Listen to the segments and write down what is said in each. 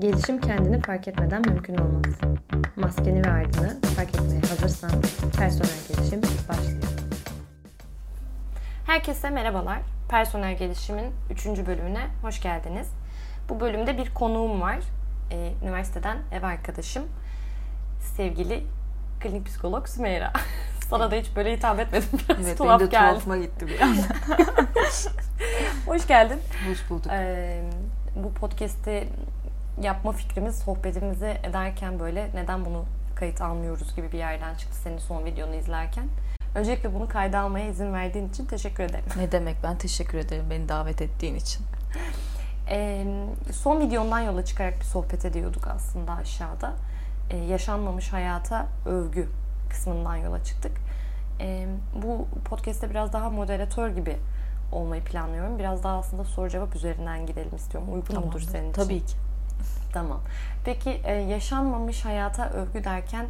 Gelişim kendini fark etmeden mümkün olmaz. Maskeni ve ardını fark etmeye hazırsan personel gelişim başlıyor. Herkese merhabalar. Personel gelişimin 3. bölümüne hoş geldiniz. Bu bölümde bir konuğum var. Ee, üniversiteden ev arkadaşım. Sevgili klinik psikolog Sümeyra. Sana da hiç böyle hitap etmedim. Biraz evet, tuhaf benim de geldi. tuhafıma gitti bir anda. Hoş geldin. Hoş bulduk. Ee, bu podcast'i yapma fikrimiz sohbetimizi ederken böyle neden bunu kayıt almıyoruz gibi bir yerden çıktı senin son videonu izlerken. Öncelikle bunu kayda almaya izin verdiğin için teşekkür ederim. Ne demek ben teşekkür ederim beni davet ettiğin için. Ee, son videondan yola çıkarak bir sohbet ediyorduk aslında aşağıda. Ee, yaşanmamış hayata övgü kısmından yola çıktık. Ee, bu podcast'te biraz daha moderatör gibi olmayı planlıyorum. Biraz daha aslında soru cevap üzerinden gidelim istiyorum. Uygun Tamam, mudur senin için? Tabii ki. Tamam. Peki e, yaşanmamış hayata övgü derken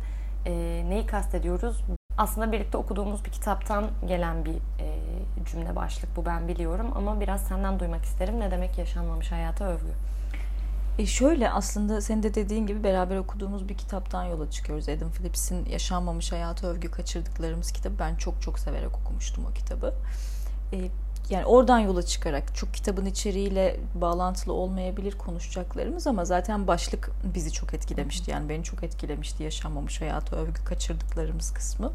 e, neyi kastediyoruz? Aslında birlikte okuduğumuz bir kitaptan gelen bir e, cümle başlık bu ben biliyorum ama biraz senden duymak isterim. Ne demek yaşanmamış hayata övgü? E şöyle aslında senin de dediğin gibi beraber okuduğumuz bir kitaptan yola çıkıyoruz. Adam Phillips'in Yaşanmamış Hayata Övgü Kaçırdıklarımız kitabı. Ben çok çok severek okumuştum o kitabı. E, yani oradan yola çıkarak çok kitabın içeriğiyle bağlantılı olmayabilir konuşacaklarımız ama zaten başlık bizi çok etkilemişti. Yani beni çok etkilemişti yaşanmamış hayata övgü kaçırdıklarımız kısmı.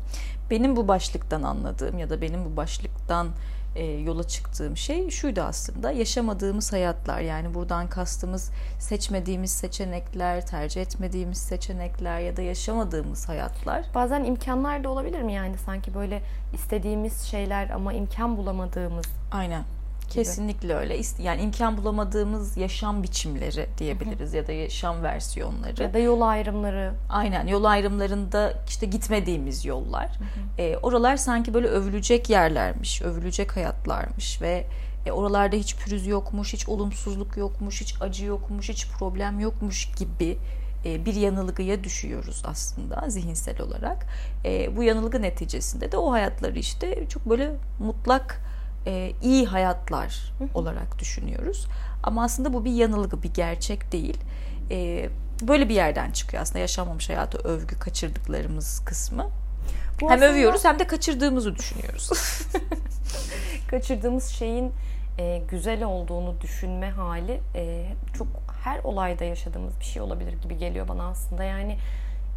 Benim bu başlıktan anladığım ya da benim bu başlıktan e, yola çıktığım şey şuydu aslında yaşamadığımız hayatlar yani buradan kastımız seçmediğimiz seçenekler, tercih etmediğimiz seçenekler ya da yaşamadığımız hayatlar. Bazen imkanlar da olabilir mi yani sanki böyle istediğimiz şeyler ama imkan bulamadığımız Aynen. Kesinlikle öyle. Yani imkan bulamadığımız yaşam biçimleri diyebiliriz ya da yaşam versiyonları. Ya da yol ayrımları. Aynen. Yol ayrımlarında işte gitmediğimiz yollar. E, oralar sanki böyle övülecek yerlermiş, övülecek hayatlarmış ve e, oralarda hiç pürüz yokmuş, hiç olumsuzluk yokmuş, hiç acı yokmuş, hiç problem yokmuş gibi e, bir yanılgıya düşüyoruz aslında zihinsel olarak. E, bu yanılgı neticesinde de o hayatları işte çok böyle mutlak e, iyi hayatlar olarak düşünüyoruz. Ama aslında bu bir yanılgı, bir gerçek değil. E, böyle bir yerden çıkıyor aslında yaşanmamış hayatı övgü kaçırdıklarımız kısmı. Bu hem övüyoruz hem de kaçırdığımızı düşünüyoruz. kaçırdığımız şeyin e, güzel olduğunu düşünme hali e, çok her olayda yaşadığımız bir şey olabilir gibi geliyor bana aslında. Yani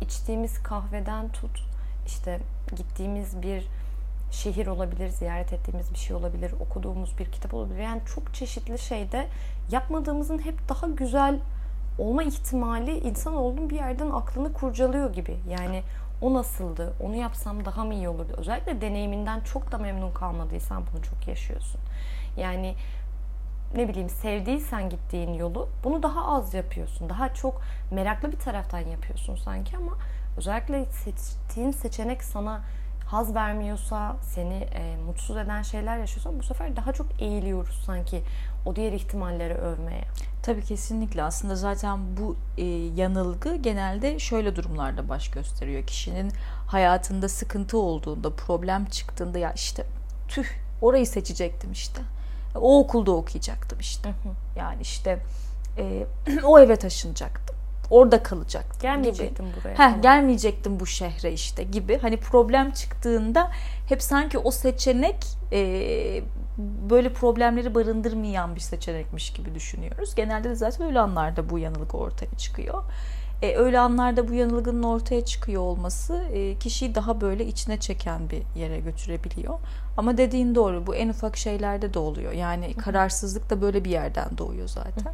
içtiğimiz kahveden tut, işte gittiğimiz bir şehir olabilir, ziyaret ettiğimiz bir şey olabilir, okuduğumuz bir kitap olabilir. Yani çok çeşitli şeyde yapmadığımızın hep daha güzel olma ihtimali insan olduğun bir yerden aklını kurcalıyor gibi. Yani o nasıldı, onu yapsam daha mı iyi olurdu? Özellikle deneyiminden çok da memnun kalmadıysan bunu çok yaşıyorsun. Yani ne bileyim sevdiysen gittiğin yolu bunu daha az yapıyorsun. Daha çok meraklı bir taraftan yapıyorsun sanki ama özellikle seçtiğin seçenek sana haz vermiyorsa, seni e, mutsuz eden şeyler yaşıyorsan bu sefer daha çok eğiliyoruz sanki o diğer ihtimalleri övmeye. Tabii kesinlikle. Aslında zaten bu e, yanılgı genelde şöyle durumlarda baş gösteriyor. Kişinin hayatında sıkıntı olduğunda, problem çıktığında ya işte tüh orayı seçecektim işte. O okulda okuyacaktım işte. Yani işte e, o eve taşınacaktım orada kalacaktım. Gelmeyecektim gibi. buraya. Heh, gelmeyecektim bu şehre işte gibi. Hani problem çıktığında hep sanki o seçenek e, böyle problemleri barındırmayan bir seçenekmiş gibi düşünüyoruz. Genelde de zaten öyle anlarda bu yanılgı ortaya çıkıyor. E, öyle anlarda bu yanılgının ortaya çıkıyor olması e, kişiyi daha böyle içine çeken bir yere götürebiliyor. Ama dediğin doğru bu en ufak şeylerde de oluyor. Yani kararsızlık da böyle bir yerden doğuyor zaten.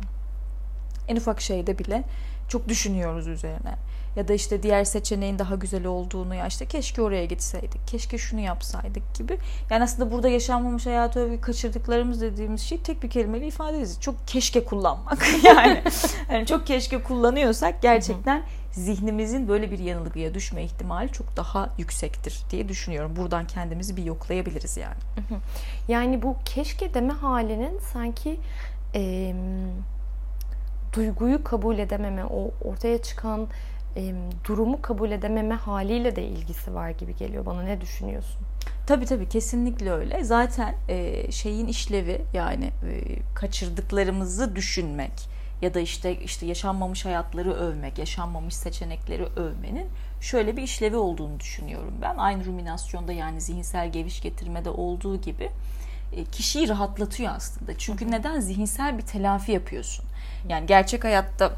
En ufak şeyde bile çok düşünüyoruz üzerine. Ya da işte diğer seçeneğin daha güzel olduğunu ya işte keşke oraya gitseydik, keşke şunu yapsaydık gibi. Yani aslında burada yaşanmamış hayatı övgü kaçırdıklarımız dediğimiz şey tek bir kelimeyle ifade ederiz. Çok keşke kullanmak yani. yani çok keşke kullanıyorsak gerçekten zihnimizin böyle bir yanılgıya düşme ihtimali çok daha yüksektir diye düşünüyorum. Buradan kendimizi bir yoklayabiliriz yani. Yani bu keşke deme halinin sanki e, duyguyu kabul edememe, o ortaya çıkan e, durumu kabul edememe haliyle de ilgisi var gibi geliyor bana. Ne düşünüyorsun? Tabii tabii kesinlikle öyle. Zaten e, şeyin işlevi yani e, kaçırdıklarımızı düşünmek ya da işte işte yaşanmamış hayatları övmek, yaşanmamış seçenekleri övmenin şöyle bir işlevi olduğunu düşünüyorum ben. Aynı ruminasyonda yani zihinsel geviş getirmede olduğu gibi e, kişiyi rahatlatıyor aslında. Çünkü neden zihinsel bir telafi yapıyorsun? Yani gerçek hayatta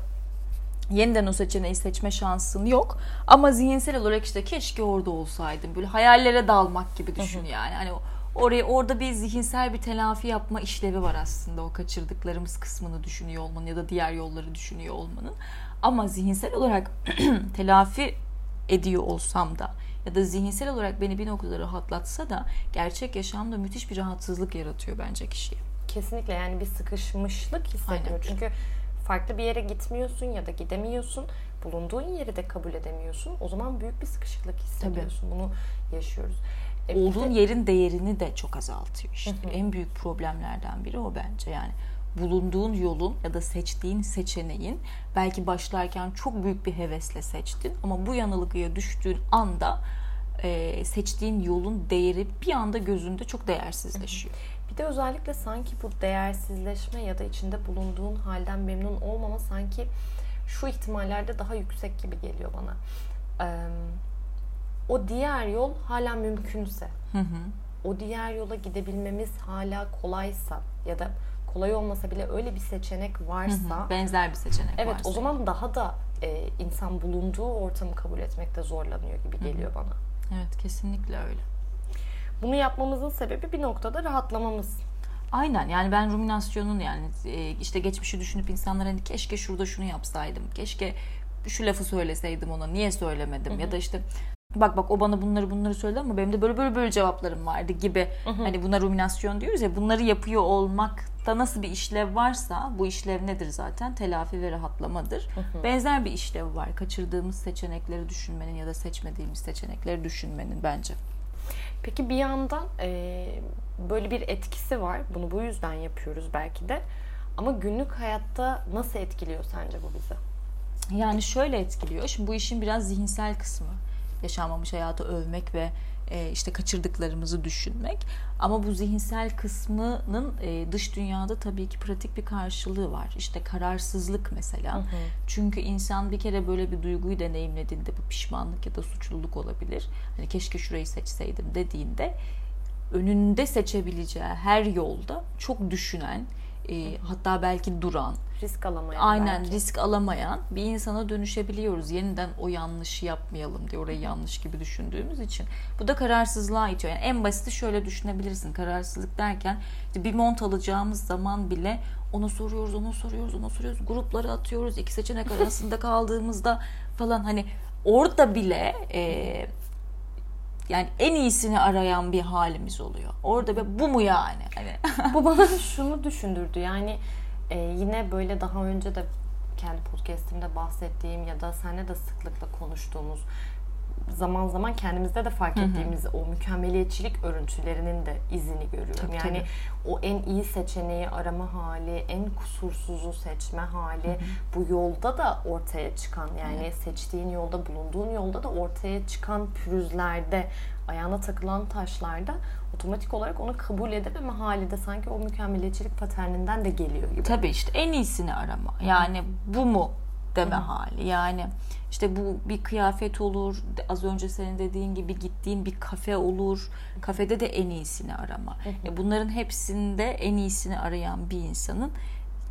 yeniden o seçeneği seçme şansın yok. Ama zihinsel olarak işte keşke orada olsaydım. Böyle hayallere dalmak gibi düşün yani. Hani oraya orada bir zihinsel bir telafi yapma işlevi var aslında o kaçırdıklarımız kısmını düşünüyor olmanın ya da diğer yolları düşünüyor olmanın. Ama zihinsel olarak telafi ediyor olsam da ya da zihinsel olarak beni bir noktada rahatlatsa da gerçek yaşamda müthiş bir rahatsızlık yaratıyor bence kişiye. Kesinlikle yani bir sıkışmışlık hissediyor. Aynen. Çünkü farklı bir yere gitmiyorsun ya da gidemiyorsun. Bulunduğun yeri de kabul edemiyorsun. O zaman büyük bir sıkışıklık hissediyorsun. Tabii. Bunu yaşıyoruz. E, Olduğun de... yerin değerini de çok azaltıyor işte. Hı hı. En büyük problemlerden biri o bence. Yani bulunduğun yolun ya da seçtiğin seçeneğin belki başlarken çok büyük bir hevesle seçtin ama bu yanılgıya düştüğün anda e, seçtiğin yolun değeri bir anda gözünde çok değersizleşiyor. Bir de özellikle sanki bu değersizleşme ya da içinde bulunduğun halden memnun olmama sanki şu ihtimallerde daha yüksek gibi geliyor bana. Ee, o diğer yol hala mümkünse, hı hı. o diğer yola gidebilmemiz hala kolaysa ya da kolay olmasa bile öyle bir seçenek varsa hı hı, benzer bir seçenek evet, varsa. Evet o zaman daha da e, insan bulunduğu ortamı kabul etmekte zorlanıyor gibi geliyor hı hı. bana. Evet kesinlikle öyle. Bunu yapmamızın sebebi bir noktada rahatlamamız. Aynen yani ben ruminasyonun yani e, işte geçmişi düşünüp insanlara hani keşke şurada şunu yapsaydım. Keşke şu lafı söyleseydim ona niye söylemedim hı hı. ya da işte bak bak o bana bunları bunları söyledi ama benim de böyle böyle böyle cevaplarım vardı gibi. Hı hı. Hani buna ruminasyon diyoruz ya bunları yapıyor olmakta nasıl bir işlev varsa bu işlev nedir zaten? Telafi ve rahatlamadır. Hı hı. Benzer bir işlev var. Kaçırdığımız seçenekleri düşünmenin ya da seçmediğimiz seçenekleri düşünmenin bence. Peki bir yandan e, böyle bir etkisi var. Bunu bu yüzden yapıyoruz belki de. Ama günlük hayatta nasıl etkiliyor sence bu bizi? Yani şöyle etkiliyor. Şimdi bu işin biraz zihinsel kısmı yaşanmamış hayatı övmek ve e, işte kaçırdıklarımızı düşünmek. Ama bu zihinsel kısmının e, dış dünyada tabii ki pratik bir karşılığı var. İşte kararsızlık mesela. Hı hı. Çünkü insan bir kere böyle bir duyguyu deneyimlediğinde bu pişmanlık ya da suçluluk olabilir. Hani keşke şurayı seçseydim dediğinde önünde seçebileceği her yolda çok düşünen, e, hatta belki duran, risk alamayan aynen belki. risk alamayan bir insana dönüşebiliyoruz. Yeniden o yanlışı yapmayalım diye orayı yanlış gibi düşündüğümüz için. Bu da kararsızlığa itiyor. Yani en basiti şöyle düşünebilirsin. Kararsızlık derken işte bir mont alacağımız zaman bile onu soruyoruz, onu soruyoruz, onu soruyoruz. Grupları atıyoruz. iki seçenek arasında kaldığımızda falan hani orada bile e, yani en iyisini arayan bir halimiz oluyor. Orada ve bu mu yani? Hani bu bana şunu düşündürdü. Yani e, yine böyle daha önce de kendi podcast'imde bahsettiğim ya da seninle de sıklıkla konuştuğumuz zaman zaman kendimizde de fark ettiğimiz hı hı. o mükemmeliyetçilik örüntülerinin de izini görüyorum. Tabii, yani tabii. o en iyi seçeneği arama hali, en kusursuzu seçme hali hı hı. bu yolda da ortaya çıkan yani hı. seçtiğin yolda bulunduğun yolda da ortaya çıkan pürüzlerde ayağına takılan taşlarda otomatik olarak onu kabul edememe hali de sanki o mükemmeliyetçilik paterninden de geliyor gibi. Tabii işte en iyisini arama. Yani bu mu deme Hı. hali. Yani işte bu bir kıyafet olur. Az önce senin dediğin gibi gittiğin bir kafe olur. Kafede de en iyisini arama. Hı hı. Bunların hepsinde en iyisini arayan bir insanın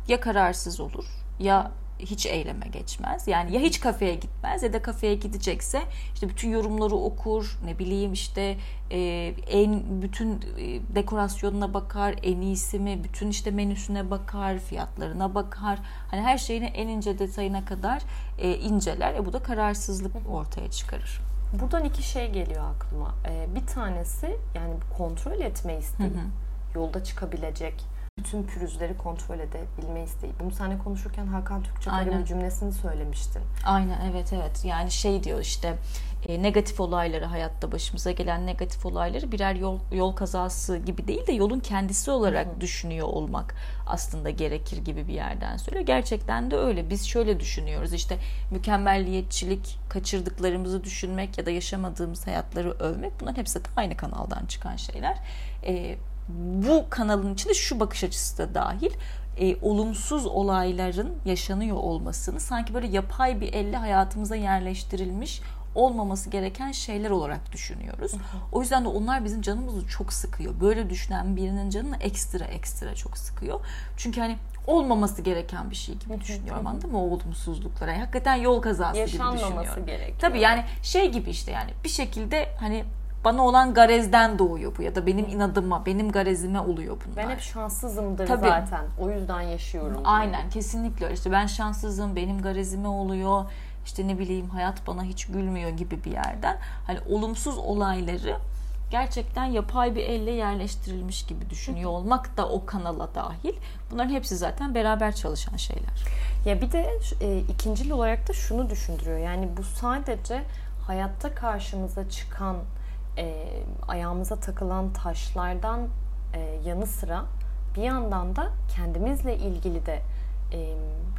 ya kararsız olur ya hiç eyleme geçmez. Yani ya hiç kafeye gitmez ya da kafeye gidecekse işte bütün yorumları okur, ne bileyim işte e, en bütün e, dekorasyonuna bakar, en iyisi mi, bütün işte menüsüne bakar, fiyatlarına bakar. Hani her şeyini en ince detayına kadar e, inceler. E bu da kararsızlık ortaya çıkarır. Buradan iki şey geliyor aklıma. E, bir tanesi yani kontrol etme isteği. Hı hı. Yolda çıkabilecek bütün pürüzleri kontrol edebilme isteği. Bunu seninle konuşurken Hakan Türkçeper'in cümlesini söylemiştin. Aynen evet evet. Yani şey diyor işte e, negatif olayları hayatta başımıza gelen negatif olayları birer yol yol kazası gibi değil de yolun kendisi olarak Hı-hı. düşünüyor olmak aslında gerekir gibi bir yerden söylüyor. Gerçekten de öyle. Biz şöyle düşünüyoruz. işte mükemmelliyetçilik, kaçırdıklarımızı düşünmek ya da yaşamadığımız hayatları övmek bunların hepsi aynı kanaldan çıkan şeyler. E, bu kanalın içinde şu bakış açısı da dahil. e, olumsuz olayların yaşanıyor olmasını sanki böyle yapay bir elle hayatımıza yerleştirilmiş olmaması gereken şeyler olarak düşünüyoruz. O yüzden de onlar bizim canımızı çok sıkıyor. Böyle düşünen birinin canını ekstra ekstra çok sıkıyor. Çünkü hani olmaması gereken bir şey gibi düşünüyorum anladın mı? O olumsuzluklara. Yani hakikaten yol kazası gibi düşünüyorum. Yaşanmaması gerekiyor. Tabii yani şey gibi işte yani bir şekilde hani bana olan garezden doğuyor bu ya da benim inadıma, benim garezime oluyor bunlar. Ben hep şanssızımdır Tabii. zaten. O yüzden yaşıyorum. Aynen kesinlikle öyle. İşte ben şanssızım, benim garezime oluyor. İşte ne bileyim hayat bana hiç gülmüyor gibi bir yerden. Hani olumsuz olayları gerçekten yapay bir elle yerleştirilmiş gibi düşünüyor olmak da o kanala dahil. Bunların hepsi zaten beraber çalışan şeyler. Ya bir de e, ikincil olarak da şunu düşündürüyor. Yani bu sadece hayatta karşımıza çıkan e, ayağımıza takılan taşlardan e, yanı sıra bir yandan da kendimizle ilgili de e,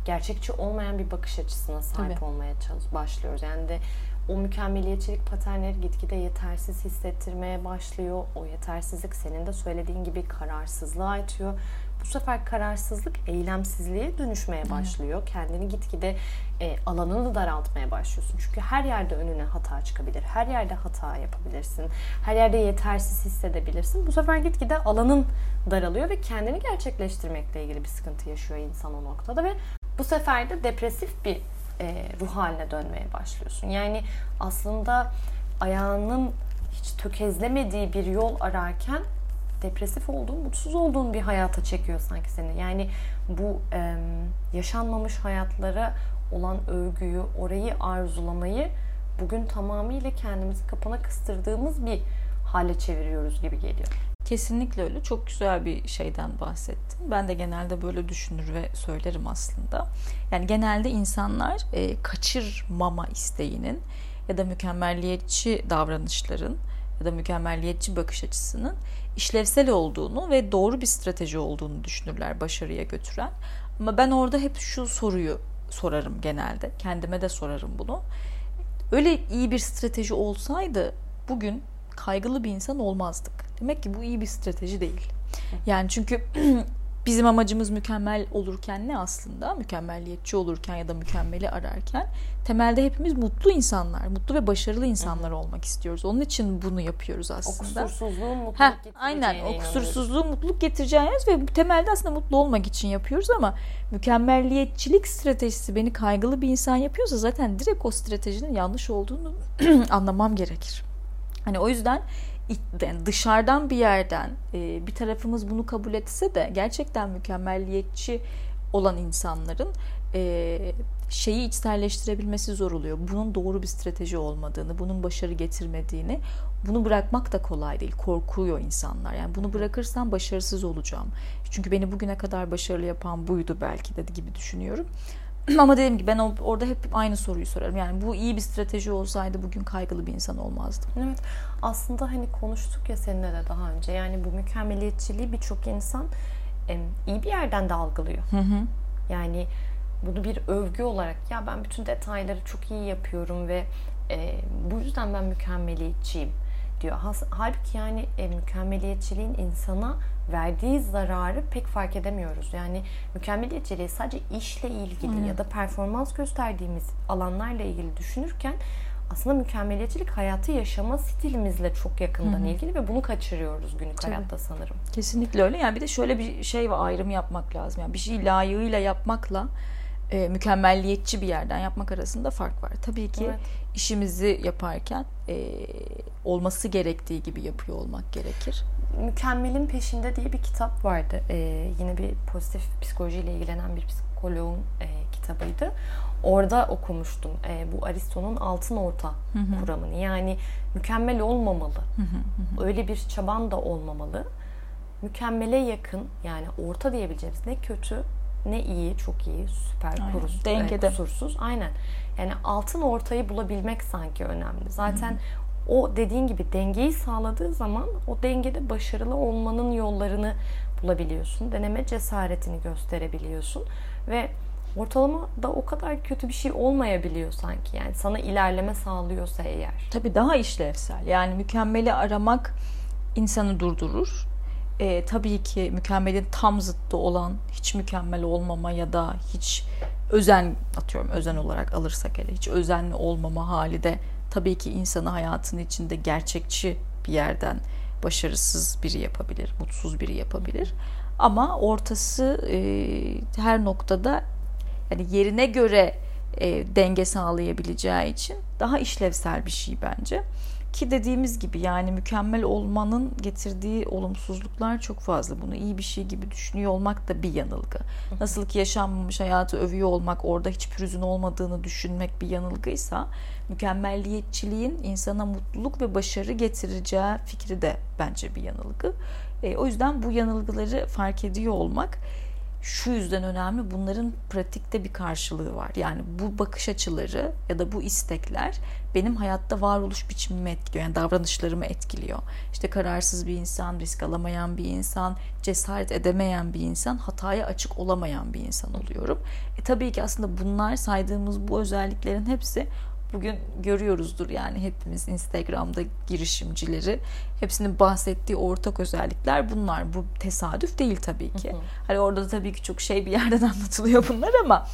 gerçekçi olmayan bir bakış açısına sahip Tabii. olmaya çalış- başlıyoruz. Yani de o mükemmeliyetçilik paternleri gitgide yetersiz hissettirmeye başlıyor. O yetersizlik senin de söylediğin gibi kararsızlığa itiyor. Bu sefer kararsızlık eylemsizliğe dönüşmeye başlıyor. Kendini gitgide e, alanını daraltmaya başlıyorsun. Çünkü her yerde önüne hata çıkabilir. Her yerde hata yapabilirsin. Her yerde yetersiz hissedebilirsin. Bu sefer gitgide alanın daralıyor ve kendini gerçekleştirmekle ilgili bir sıkıntı yaşıyor insan o noktada ve bu sefer de depresif bir e, ruh haline dönmeye başlıyorsun. Yani aslında ayağının hiç tökezlemediği bir yol ararken depresif olduğun, mutsuz olduğun bir hayata çekiyor sanki seni. Yani bu e, yaşanmamış hayatlara olan övgüyü, orayı arzulamayı bugün tamamıyla kendimizi kapana kıstırdığımız bir hale çeviriyoruz gibi geliyor. Kesinlikle öyle. Çok güzel bir şeyden bahsettin. Ben de genelde böyle düşünür ve söylerim aslında. Yani genelde insanlar e, kaçırmama isteğinin ya da mükemmelliyetçi davranışların ya da mükemmelliyetçi bakış açısının işlevsel olduğunu ve doğru bir strateji olduğunu düşünürler başarıya götüren. Ama ben orada hep şu soruyu sorarım genelde. Kendime de sorarım bunu. Öyle iyi bir strateji olsaydı bugün kaygılı bir insan olmazdık. Demek ki bu iyi bir strateji değil. Yani çünkü bizim amacımız mükemmel olurken ne aslında? Mükemmelliyetçi olurken ya da mükemmeli ararken temelde hepimiz mutlu insanlar, mutlu ve başarılı insanlar olmak istiyoruz. Onun için bunu yapıyoruz O aslında. kusursuzluğun mutluluk Heh, aynen o kusursuzluğu mutluluk getireceğiniz ve temelde aslında mutlu olmak için yapıyoruz ama mükemmelliyetçilik stratejisi beni kaygılı bir insan yapıyorsa zaten direkt o stratejinin yanlış olduğunu anlamam gerekir. Hani o yüzden yani dışarıdan bir yerden e, bir tarafımız bunu kabul etse de gerçekten mükemmelliyetçi olan insanların e, şeyi içselleştirebilmesi zor oluyor. Bunun doğru bir strateji olmadığını, bunun başarı getirmediğini, bunu bırakmak da kolay değil. Korkuyor insanlar. Yani bunu bırakırsam başarısız olacağım. Çünkü beni bugüne kadar başarılı yapan buydu belki de gibi düşünüyorum. Ama dediğim gibi ben orada hep aynı soruyu sorarım. Yani bu iyi bir strateji olsaydı bugün kaygılı bir insan olmazdım. Evet. Aslında hani konuştuk ya seninle de daha önce. Yani bu mükemmeliyetçiliği birçok insan iyi bir yerden de algılıyor. Hı hı. Yani bunu bir övgü olarak ya ben bütün detayları çok iyi yapıyorum ve e, bu yüzden ben mükemmeliyetçiyim diyor. Halbuki yani e, mükemmeliyetçiliğin insana verdiği zararı pek fark edemiyoruz. Yani mükemmeliyetçiliği sadece işle ilgili ya da performans gösterdiğimiz alanlarla ilgili düşünürken aslında mükemmeliyetçilik hayatı yaşama stilimizle çok yakından ilgili ve bunu kaçırıyoruz günlük hayatta sanırım. Kesinlikle öyle. Yani bir de şöyle bir şey var ayrım yapmak lazım. Yani bir şeyi layığıyla yapmakla e, mükemmelliyetçi bir yerden yapmak arasında fark var. Tabii ki Evet. İşimizi yaparken e, olması gerektiği gibi yapıyor olmak gerekir. Mükemmelin Peşinde diye bir kitap vardı. Ee, yine bir pozitif psikolojiyle ilgilenen bir psikoloğun e, kitabıydı. Orada okumuştum e, bu Aristo'nun altın orta kuramını. Yani mükemmel olmamalı. Öyle bir çaban da olmamalı. Mükemmele yakın yani orta diyebileceğimiz ne kötü ne iyi, çok iyi, süper, Aynen. kurus, Dengede. e, kusursuz. Aynen. Yani altın ortayı bulabilmek sanki önemli. Zaten o dediğin gibi dengeyi sağladığı zaman o dengede başarılı olmanın yollarını bulabiliyorsun. Deneme cesaretini gösterebiliyorsun ve ortalama da o kadar kötü bir şey olmayabiliyor sanki. Yani sana ilerleme sağlıyorsa eğer. Tabii daha işlevsel. Yani mükemmeli aramak insanı durdurur. E, tabii ki mükemmelin tam zıttı olan hiç mükemmel olmama ya da hiç özen atıyorum özen olarak alırsak hele hiç özenli olmama hali de tabii ki insanı hayatın içinde gerçekçi bir yerden başarısız biri yapabilir, mutsuz biri yapabilir. Ama ortası e, her noktada yani yerine göre e, denge sağlayabileceği için daha işlevsel bir şey bence. Ki dediğimiz gibi yani mükemmel olmanın getirdiği olumsuzluklar çok fazla. Bunu iyi bir şey gibi düşünüyor olmak da bir yanılgı. Nasıl ki yaşanmamış hayatı övüyor olmak, orada hiç pürüzün olmadığını düşünmek bir yanılgıysa, mükemmelliyetçiliğin insana mutluluk ve başarı getireceği fikri de bence bir yanılgı. E, o yüzden bu yanılgıları fark ediyor olmak şu yüzden önemli. Bunların pratikte bir karşılığı var. Yani bu bakış açıları ya da bu istekler benim hayatta varoluş biçimimi etkiliyor. Yani davranışlarımı etkiliyor. İşte kararsız bir insan, risk alamayan bir insan, cesaret edemeyen bir insan, hataya açık olamayan bir insan oluyorum. E tabii ki aslında bunlar saydığımız bu özelliklerin hepsi bugün görüyoruzdur yani hepimiz Instagram'da girişimcileri hepsinin bahsettiği ortak özellikler bunlar. Bu tesadüf değil tabii ki. Hı hı. Hani orada da tabii ki çok şey bir yerden anlatılıyor bunlar ama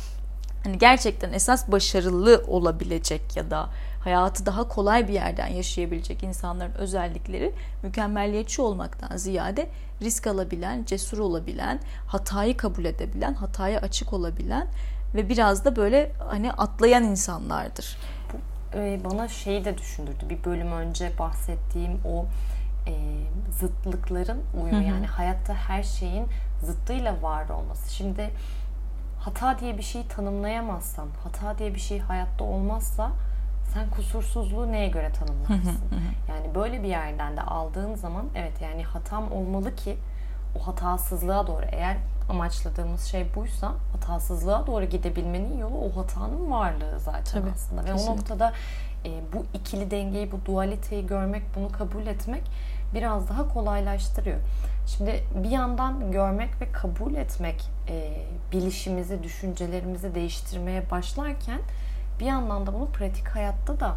hani gerçekten esas başarılı olabilecek ya da hayatı daha kolay bir yerden yaşayabilecek insanların özellikleri mükemmelliyetçi olmaktan ziyade risk alabilen, cesur olabilen, hatayı kabul edebilen, hataya açık olabilen ve biraz da böyle hani atlayan insanlardır. E, bana şeyi de düşündürdü. Bir bölüm önce bahsettiğim o e, zıtlıkların uyumu yani hayatta her şeyin zıttıyla var olması. Şimdi hata diye bir şeyi tanımlayamazsan, hata diye bir şey hayatta olmazsa sen kusursuzluğu neye göre tanımlarsın? yani böyle bir yerden de aldığın zaman evet yani hatam olmalı ki o hatasızlığa doğru eğer amaçladığımız şey buysa hatasızlığa doğru gidebilmenin yolu o hatanın varlığı zaten Tabii, aslında. Ve kesinlikle. o noktada e, bu ikili dengeyi, bu dualiteyi görmek, bunu kabul etmek biraz daha kolaylaştırıyor. Şimdi bir yandan görmek ve kabul etmek e, bilişimizi, düşüncelerimizi değiştirmeye başlarken bir yandan da bunu pratik hayatta da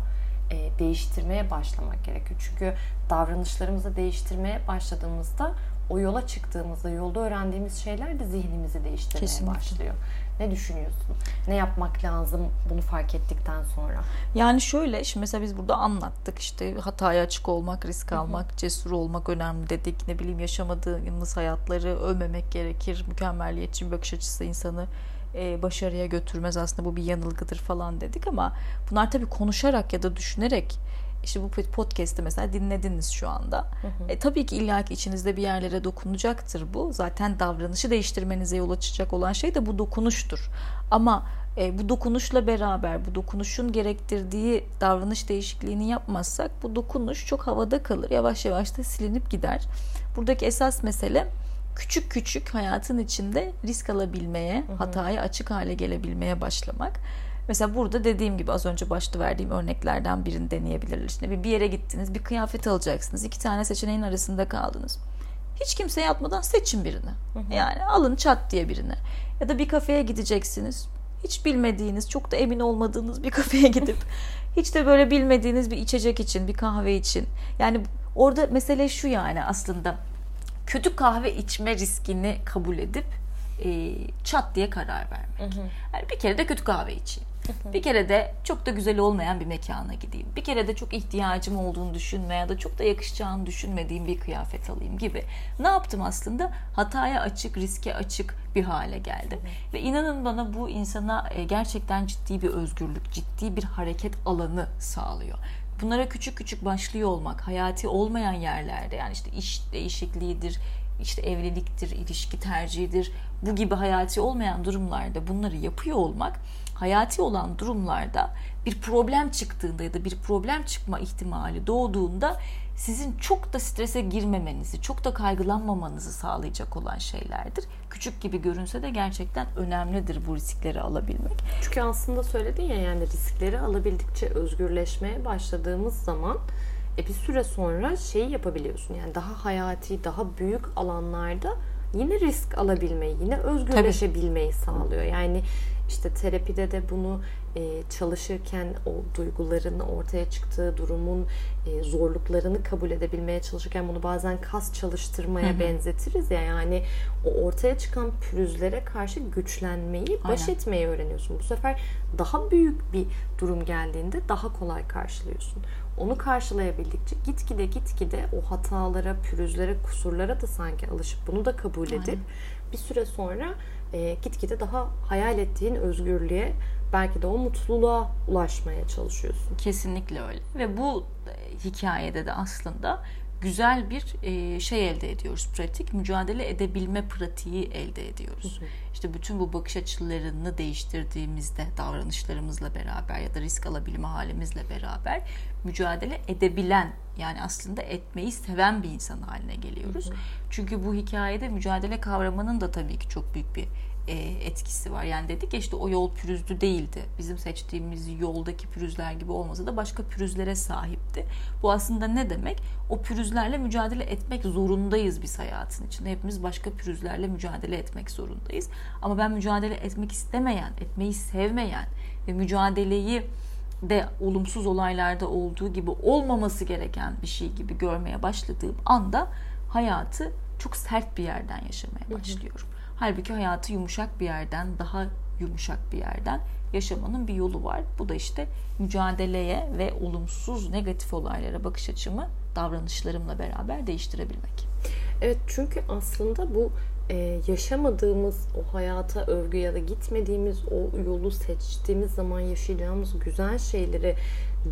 e, değiştirmeye başlamak gerekiyor. Çünkü davranışlarımızı değiştirmeye başladığımızda o yola çıktığımızda yolda öğrendiğimiz şeyler de zihnimizi değiştirmeye Kesinlikle. başlıyor. Ne düşünüyorsun? Ne yapmak lazım bunu fark ettikten sonra? Yani şöyle, şimdi mesela biz burada anlattık işte hataya açık olmak, risk almak, Hı-hı. cesur olmak önemli dedik. Ne bileyim yaşamadığımız hayatları övmemek gerekir. Mükemmelliyetçi bir bakış açısı insanı e, başarıya götürmez aslında bu bir yanılgıdır falan dedik ama bunlar tabii konuşarak ya da düşünerek işte bu podcast'i mesela dinlediniz şu anda. Hı hı. E, tabii ki illaki içinizde bir yerlere dokunacaktır bu. Zaten davranışı değiştirmenize yol açacak olan şey de bu dokunuştur. Ama e, bu dokunuşla beraber bu dokunuşun gerektirdiği davranış değişikliğini yapmazsak bu dokunuş çok havada kalır. Yavaş yavaş da silinip gider. Buradaki esas mesele küçük küçük hayatın içinde risk alabilmeye, hı hı. hataya açık hale gelebilmeye başlamak. Mesela burada dediğim gibi az önce başta verdiğim örneklerden birini deneyebilirler. Şimdi bir yere gittiniz, bir kıyafet alacaksınız. iki tane seçeneğin arasında kaldınız. Hiç kimseye atmadan seçin birini. Yani alın çat diye birini. Ya da bir kafeye gideceksiniz. Hiç bilmediğiniz, çok da emin olmadığınız bir kafeye gidip hiç de böyle bilmediğiniz bir içecek için, bir kahve için. Yani orada mesele şu yani aslında kötü kahve içme riskini kabul edip e, çat diye karar vermek. Yani bir kere de kötü kahve içeyim. Bir kere de çok da güzel olmayan bir mekana gideyim. Bir kere de çok ihtiyacım olduğunu düşünme ya da çok da yakışacağını düşünmediğim bir kıyafet alayım gibi. Ne yaptım aslında? Hataya açık, riske açık bir hale geldim. Ve inanın bana bu insana e, gerçekten ciddi bir özgürlük, ciddi bir hareket alanı sağlıyor bunlara küçük küçük başlıyor olmak, hayati olmayan yerlerde yani işte iş değişikliğidir, işte evliliktir, ilişki tercihidir, bu gibi hayati olmayan durumlarda bunları yapıyor olmak hayati olan durumlarda bir problem çıktığında ya da bir problem çıkma ihtimali doğduğunda sizin çok da strese girmemenizi, çok da kaygılanmamanızı sağlayacak olan şeylerdir. Küçük gibi görünse de gerçekten önemlidir bu riskleri alabilmek. Çünkü aslında söyledin ya yani riskleri alabildikçe özgürleşmeye başladığımız zaman e bir süre sonra şeyi yapabiliyorsun. Yani daha hayati, daha büyük alanlarda yine risk alabilmeyi, yine özgürleşebilmeyi Tabii. sağlıyor. Yani işte terapide de bunu e, çalışırken o duyguların ortaya çıktığı durumun e, zorluklarını kabul edebilmeye çalışırken bunu bazen kas çalıştırmaya Hı-hı. benzetiriz ya yani o ortaya çıkan pürüzlere karşı güçlenmeyi, baş Aynen. etmeyi öğreniyorsun. Bu sefer daha büyük bir durum geldiğinde daha kolay karşılıyorsun. Onu karşılayabildikçe gitgide gitgide o hatalara, pürüzlere, kusurlara da sanki alışıp bunu da kabul edip Aynen. bir süre sonra e, gitgide daha hayal ettiğin özgürlüğe belki de o mutluluğa ulaşmaya çalışıyorsun. Kesinlikle öyle. Ve bu e, hikayede de aslında güzel bir e, şey elde ediyoruz. Pratik mücadele edebilme pratiği elde ediyoruz. Hı hı. İşte bütün bu bakış açılarını değiştirdiğimizde davranışlarımızla beraber ya da risk alabilme halimizle beraber mücadele edebilen yani aslında etmeyi seven bir insan haline geliyoruz. Hı hı. Çünkü bu hikayede mücadele kavramının da tabii ki çok büyük bir etkisi var. Yani dedik ya işte o yol pürüzlü değildi. Bizim seçtiğimiz yoldaki pürüzler gibi olmasa da başka pürüzlere sahipti. Bu aslında ne demek? O pürüzlerle mücadele etmek zorundayız biz hayatın içinde. Hepimiz başka pürüzlerle mücadele etmek zorundayız. Ama ben mücadele etmek istemeyen, etmeyi sevmeyen ve mücadeleyi de olumsuz olaylarda olduğu gibi olmaması gereken bir şey gibi görmeye başladığım anda hayatı çok sert bir yerden yaşamaya başlıyorum. Halbuki hayatı yumuşak bir yerden, daha yumuşak bir yerden yaşamanın bir yolu var. Bu da işte mücadeleye ve olumsuz, negatif olaylara bakış açımı davranışlarımla beraber değiştirebilmek. Evet çünkü aslında bu e, yaşamadığımız o hayata övgü ya da gitmediğimiz o yolu seçtiğimiz zaman yaşayacağımız güzel şeyleri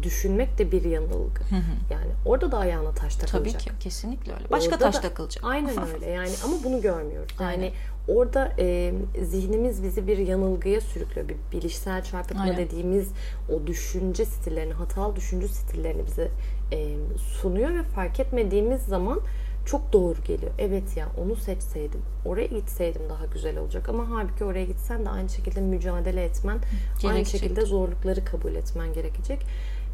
düşünmek de bir yanılgı. Hı hı. Yani orada da ayağına taş takılacak. Tabii ki kesinlikle öyle. Başka orada taş da, takılacak. Aynen öyle yani ama bunu görmüyoruz. Yani aynen. orada e, zihnimiz bizi bir yanılgıya sürüklüyor. Bir bilişsel çarpıtma aynen. dediğimiz o düşünce stillerini, hatalı düşünce stillerini bize e, sunuyor ve fark etmediğimiz zaman çok doğru geliyor. Evet ya onu seçseydim, oraya gitseydim daha güzel olacak. Ama halbuki oraya gitsen de aynı şekilde mücadele etmen, Gerekecek. aynı şekilde zorlukları kabul etmen gerekecek.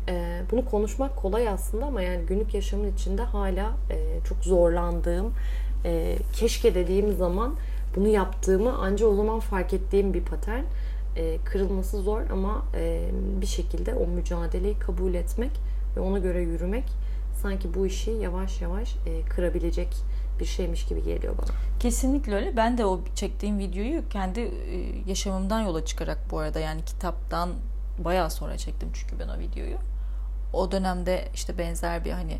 Ee, bunu konuşmak kolay aslında ama yani günlük yaşamın içinde hala e, çok zorlandığım, e, keşke dediğim zaman bunu yaptığımı ancak o zaman fark ettiğim bir patern. E, kırılması zor ama bir şekilde o mücadeleyi kabul etmek ve ona göre yürümek sanki bu işi yavaş yavaş kırabilecek bir şeymiş gibi geliyor bana. Kesinlikle öyle. Ben de o çektiğim videoyu kendi yaşamımdan yola çıkarak bu arada yani kitaptan bayağı sonra çektim çünkü ben o videoyu. O dönemde işte benzer bir hani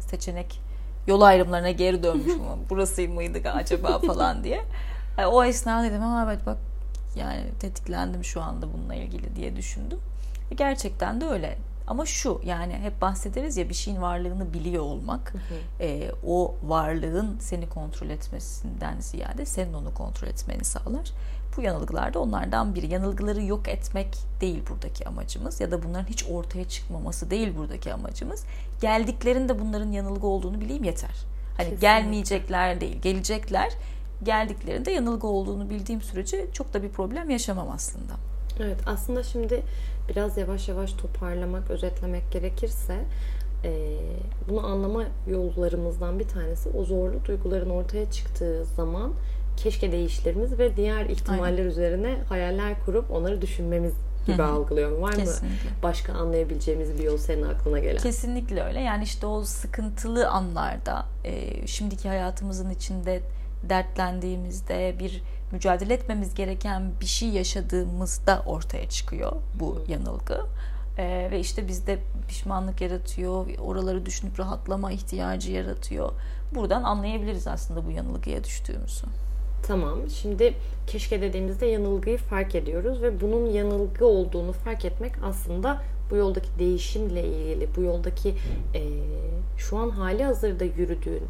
seçenek yol ayrımlarına geri dönmüşüm ama burası mıydı acaba falan diye. Yani o esnada dedim ama evet bak yani tetiklendim şu anda bununla ilgili diye düşündüm. Gerçekten de öyle. Ama şu yani hep bahsederiz ya bir şeyin varlığını biliyor olmak. Hı hı. E, o varlığın seni kontrol etmesinden ziyade senin onu kontrol etmeni sağlar. Bu yanılgılar da onlardan biri. Yanılgıları yok etmek değil buradaki amacımız ya da bunların hiç ortaya çıkmaması değil buradaki amacımız. Geldiklerinde bunların yanılgı olduğunu bileyim yeter. Hani Kesinlikle. gelmeyecekler değil, gelecekler. Geldiklerinde yanılgı olduğunu bildiğim sürece çok da bir problem yaşamam aslında. Evet aslında şimdi biraz yavaş yavaş toparlamak, özetlemek gerekirse e, bunu anlama yollarımızdan bir tanesi o zorlu duyguların ortaya çıktığı zaman keşke değişlerimiz ve diğer ihtimaller Aynen. üzerine hayaller kurup onları düşünmemiz gibi Hı-hı. algılıyorum. Var Kesinlikle. mı başka anlayabileceğimiz bir yol senin aklına gelen? Kesinlikle öyle. Yani işte o sıkıntılı anlarda e, şimdiki hayatımızın içinde dertlendiğimizde bir mücadele etmemiz gereken bir şey yaşadığımızda ortaya çıkıyor bu yanılgı. Ee, ve işte bizde pişmanlık yaratıyor, oraları düşünüp rahatlama ihtiyacı yaratıyor. Buradan anlayabiliriz aslında bu yanılgıya düştüğümüzü. Tamam. Şimdi keşke dediğimizde yanılgıyı fark ediyoruz ve bunun yanılgı olduğunu fark etmek aslında bu yoldaki değişimle ilgili, bu yoldaki e, şu an hali hazırda yürüdüğün,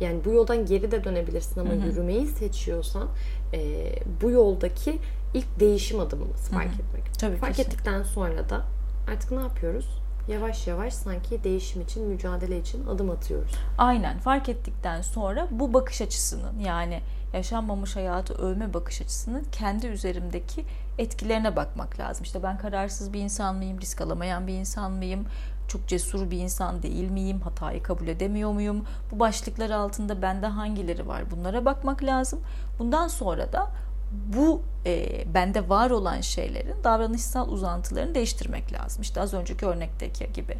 yani bu yoldan geri de dönebilirsin ama hı hı. yürümeyi seçiyorsan e, bu yoldaki ilk değişim adımımız fark hı hı. etmek. Tabii fark kesinlikle. ettikten sonra da artık ne yapıyoruz? Yavaş yavaş sanki değişim için, mücadele için adım atıyoruz. Aynen. Fark ettikten sonra bu bakış açısının yani yaşanmamış hayatı övme bakış açısının kendi üzerimdeki etkilerine bakmak lazım. İşte ben kararsız bir insan mıyım, risk alamayan bir insan mıyım, çok cesur bir insan değil miyim? Hatayı kabul edemiyor muyum? Bu başlıklar altında bende hangileri var? Bunlara bakmak lazım. Bundan sonra da bu e, bende var olan şeylerin davranışsal uzantılarını değiştirmek lazım. İşte az önceki örnekteki gibi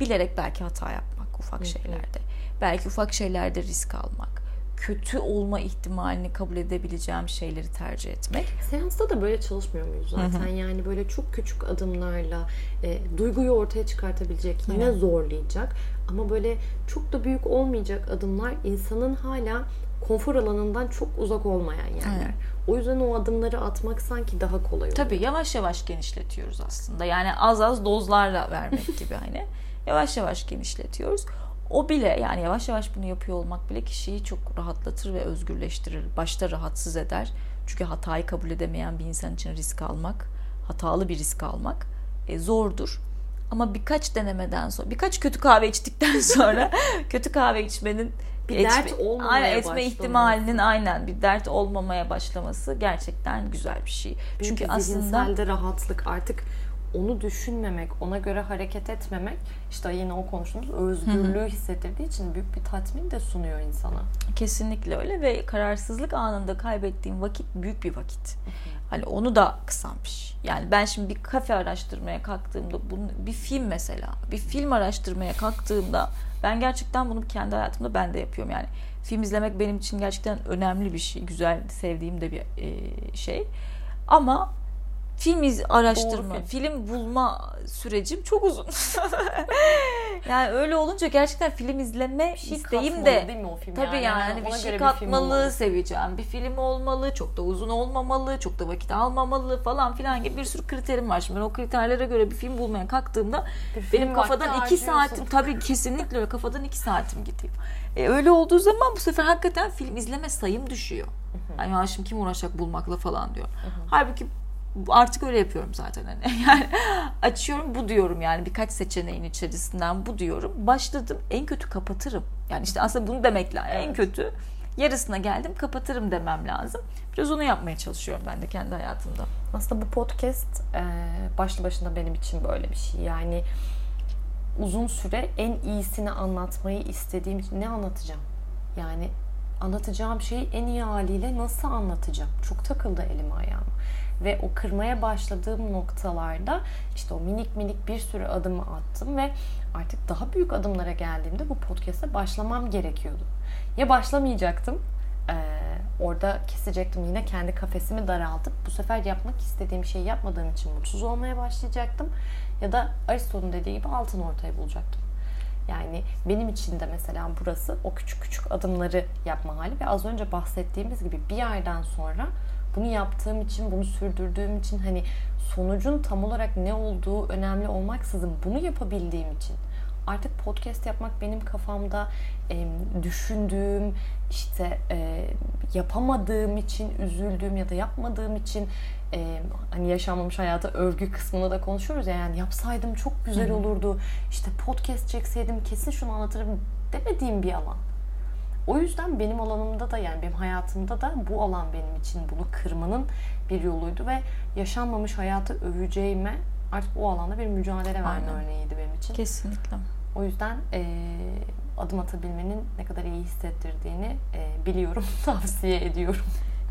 bilerek belki hata yapmak ufak şeylerde. Belki ufak şeylerde risk almak kötü olma ihtimalini kabul edebileceğim şeyleri tercih etmek. Seansta da böyle çalışmıyor muyuz zaten? Hı hı. Yani böyle çok küçük adımlarla e, duyguyu ortaya çıkartabilecek, yine evet. zorlayacak ama böyle çok da büyük olmayacak adımlar insanın hala konfor alanından çok uzak olmayan yerler. Evet. O yüzden o adımları atmak sanki daha kolay oluyor. Tabii yavaş yavaş genişletiyoruz aslında. Yani az az dozlarla vermek gibi hani. Yavaş yavaş genişletiyoruz. O bile yani yavaş yavaş bunu yapıyor olmak bile kişiyi çok rahatlatır ve özgürleştirir. Başta rahatsız eder. Çünkü hatayı kabul edemeyen bir insan için risk almak, hatalı bir risk almak e, zordur. Ama birkaç denemeden sonra, birkaç kötü kahve içtikten sonra kötü kahve içmenin bir etme, dert olmamaya aynen, etme ihtimalinin aynen bir dert olmamaya başlaması gerçekten güzel bir şey. Bir Çünkü aslında rahatlık artık onu düşünmemek, ona göre hareket etmemek işte yine o konuştuğumuz özgürlüğü Hı-hı. hissettirdiği için büyük bir tatmin de sunuyor insana. Kesinlikle öyle ve kararsızlık anında kaybettiğim vakit büyük bir vakit. Hı-hı. Hani onu da kısanmış. Yani ben şimdi bir kafe araştırmaya kalktığımda bunu, bir film mesela bir film araştırmaya kalktığımda ben gerçekten bunu kendi hayatımda ben de yapıyorum. Yani film izlemek benim için gerçekten önemli bir şey. Güzel, sevdiğim de bir e, şey. Ama film iz araştırma, film. film bulma sürecim çok uzun. yani öyle olunca gerçekten film izleme bir şey isteğim de değil mi o film tabii yani, yani, yani bir şey katmalı, bir seveceğim bir film olmalı, çok da uzun olmamalı, çok da vakit almamalı falan filan gibi bir sürü kriterim var. Şimdi ben o kriterlere göre bir film bulmaya kalktığımda bir benim kafadan iki saatim tabii kesinlikle öyle kafadan iki saatim gidiyor. E, öyle olduğu zaman bu sefer hakikaten film izleme sayım düşüyor. Hani ya şimdi kim uğraşacak bulmakla falan diyor. Halbuki artık öyle yapıyorum zaten hani. Yani açıyorum bu diyorum yani birkaç seçeneğin içerisinden bu diyorum. Başladım en kötü kapatırım. Yani işte aslında bunu demek lazım. Evet. En kötü yarısına geldim kapatırım demem lazım. Biraz onu yapmaya çalışıyorum ben de kendi hayatımda. Aslında bu podcast başlı başına benim için böyle bir şey. Yani uzun süre en iyisini anlatmayı istediğim için ne anlatacağım? Yani anlatacağım şeyi en iyi haliyle nasıl anlatacağım? Çok takıldı elim ayağıma ve o kırmaya başladığım noktalarda işte o minik minik bir sürü adımı attım ve artık daha büyük adımlara geldiğimde bu podcast'e başlamam gerekiyordu. Ya başlamayacaktım, ee, orada kesecektim yine kendi kafesimi daraltıp bu sefer yapmak istediğim şeyi yapmadığım için mutsuz olmaya başlayacaktım. Ya da Aristo'nun dediği gibi altın ortaya bulacaktım. Yani benim için de mesela burası o küçük küçük adımları yapma hali ve az önce bahsettiğimiz gibi bir yerden sonra bunu yaptığım için, bunu sürdürdüğüm için hani sonucun tam olarak ne olduğu önemli olmaksızın bunu yapabildiğim için. Artık podcast yapmak benim kafamda e, düşündüğüm işte e, yapamadığım için üzüldüğüm ya da yapmadığım için e, hani yaşanmamış hayata övgü kısmını da konuşuyoruz ya yani yapsaydım çok güzel olurdu işte podcast çekseydim kesin şunu anlatırım demediğim bir alan. O yüzden benim alanımda da yani benim hayatımda da bu alan benim için bunu kırmanın bir yoluydu ve yaşanmamış hayatı öveceğime artık o alanda bir mücadele verme Aynen. örneğiydi benim için. Kesinlikle. O yüzden e, adım atabilmenin ne kadar iyi hissettirdiğini e, biliyorum, tavsiye ediyorum.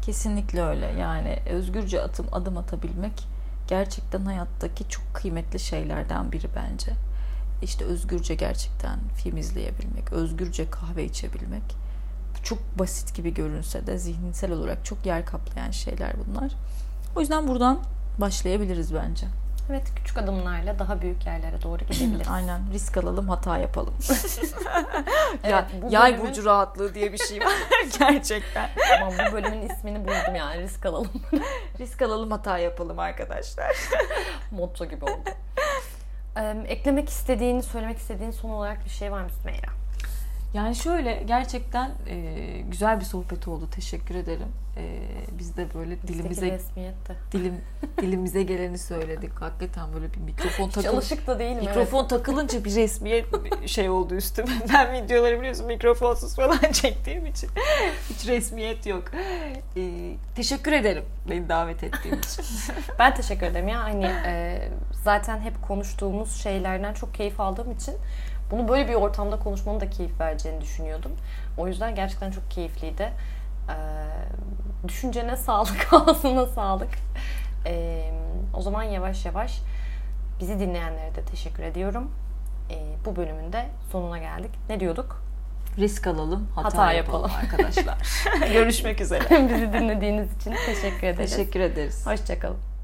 Kesinlikle öyle. Yani özgürce atım adım atabilmek gerçekten hayattaki çok kıymetli şeylerden biri bence. İşte özgürce gerçekten film izleyebilmek, özgürce kahve içebilmek çok basit gibi görünse de zihinsel olarak çok yer kaplayan şeyler bunlar. O yüzden buradan başlayabiliriz bence. Evet küçük adımlarla daha büyük yerlere doğru gidebiliriz. Aynen risk alalım hata yapalım. evet, ya, bu yay bölümün... burcu rahatlığı diye bir şey var gerçekten. Ama bu bölümün ismini buldum yani risk alalım. risk alalım hata yapalım arkadaşlar. Motto gibi oldu. Ee, eklemek istediğin, söylemek istediğin son olarak bir şey var mı Sümeyra? Yani şöyle gerçekten e, güzel bir sohbet oldu. Teşekkür ederim. E, biz de böyle dilimize dilim dilimize geleni söyledik. Hakikaten böyle bir mikrofon takıl alışık da değil mi? Mikrofon evet. takılınca bir resmiyet şey oldu üstüme. Ben videoları biliyorsun mikrofonsuz falan çektiğim için hiç resmiyet yok. E, teşekkür ederim beni davet ettiğin için. ben teşekkür ederim ya. Hani e, zaten hep konuştuğumuz şeylerden çok keyif aldığım için bunu böyle bir ortamda konuşmanın da keyif vereceğini düşünüyordum. O yüzden gerçekten çok keyifliydi. Ee, düşüncene sağlık, ağzına sağlık. Ee, o zaman yavaş yavaş bizi dinleyenlere de teşekkür ediyorum. Ee, bu bölümün de sonuna geldik. Ne diyorduk? Risk alalım, hata, Hata yapalım, yapalım. arkadaşlar. Görüşmek üzere. bizi dinlediğiniz için teşekkür ederiz. Teşekkür ederiz. Hoşçakalın.